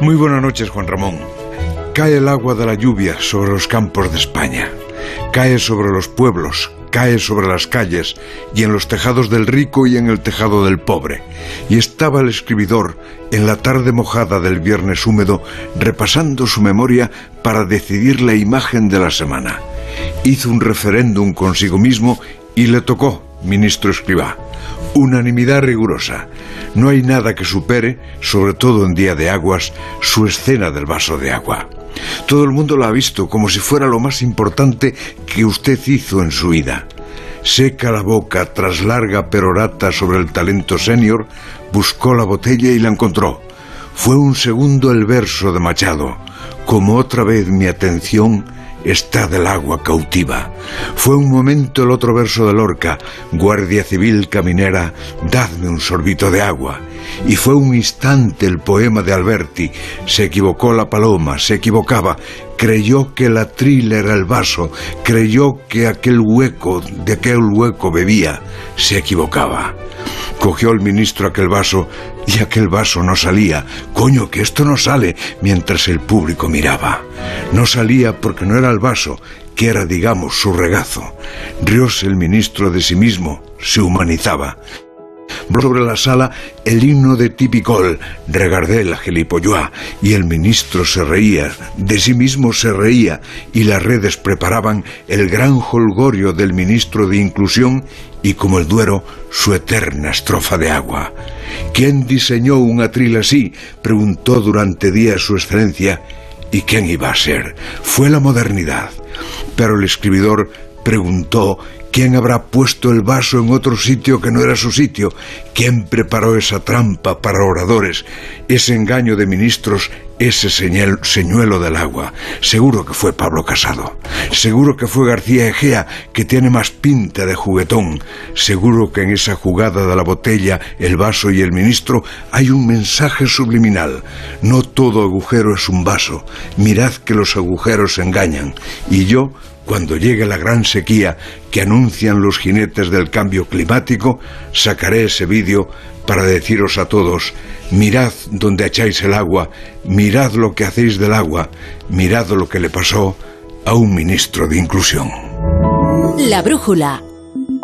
Muy buenas noches, Juan Ramón. Cae el agua de la lluvia sobre los campos de España. Cae sobre los pueblos, cae sobre las calles y en los tejados del rico y en el tejado del pobre. Y estaba el escribidor en la tarde mojada del viernes húmedo repasando su memoria para decidir la imagen de la semana. Hizo un referéndum consigo mismo y le tocó, ministro escribá. Unanimidad rigurosa. No hay nada que supere, sobre todo en día de aguas, su escena del vaso de agua. Todo el mundo la ha visto como si fuera lo más importante que usted hizo en su vida. Seca la boca tras larga perorata sobre el talento senior, buscó la botella y la encontró. Fue un segundo el verso de Machado. Como otra vez mi atención está del agua cautiva. Fue un momento el otro verso de Lorca, Guardia Civil Caminera, dadme un sorbito de agua. Y fue un instante el poema de Alberti, se equivocó la paloma, se equivocaba, creyó que la trila era el vaso, creyó que aquel hueco, de aquel hueco bebía, se equivocaba. Cogió el ministro aquel vaso y aquel vaso no salía. Coño, que esto no sale mientras el público miraba. No salía porque no era el vaso, que era, digamos, su regazo. Rióse el ministro de sí mismo, se humanizaba sobre la sala el himno de Tipicol, regardé la gelipolloa, y el ministro se reía, de sí mismo se reía, y las redes preparaban el gran holgorio del ministro de Inclusión y como el Duero su eterna estrofa de agua. ¿Quién diseñó un atril así? preguntó durante días su excelencia. ¿Y quién iba a ser? Fue la modernidad. Pero el escribidor preguntó ¿Quién habrá puesto el vaso en otro sitio que no era su sitio? ¿Quién preparó esa trampa para oradores, ese engaño de ministros, ese señuelo del agua? Seguro que fue Pablo Casado. Seguro que fue García Egea, que tiene más pinta de juguetón. Seguro que en esa jugada de la botella, el vaso y el ministro hay un mensaje subliminal. No todo agujero es un vaso. Mirad que los agujeros engañan. Y yo cuando llegue la gran sequía que anuncian los jinetes del cambio climático, sacaré ese vídeo para deciros a todos, mirad donde echáis el agua, mirad lo que hacéis del agua, mirad lo que le pasó a un ministro de inclusión. La brújula